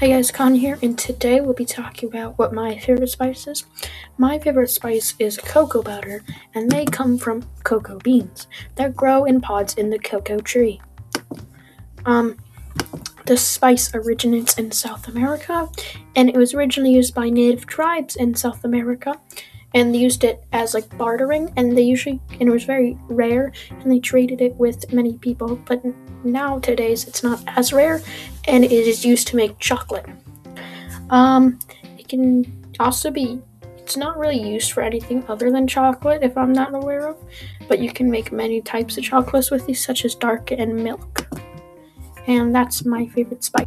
Hey guys, Con here, and today we'll be talking about what my favorite spice is. My favorite spice is cocoa butter, and they come from cocoa beans that grow in pods in the cocoa tree. Um, the spice originates in South America, and it was originally used by native tribes in South America, and they used it as like bartering, and they usually and it was very rare, and they traded it with many people. But nowadays, it's not as rare, and it is used to make chocolate. Um, it can also be. It's not really used for anything other than chocolate, if I'm not aware of, but you can make many types of chocolates with these, such as dark and milk. And that's my favorite spice.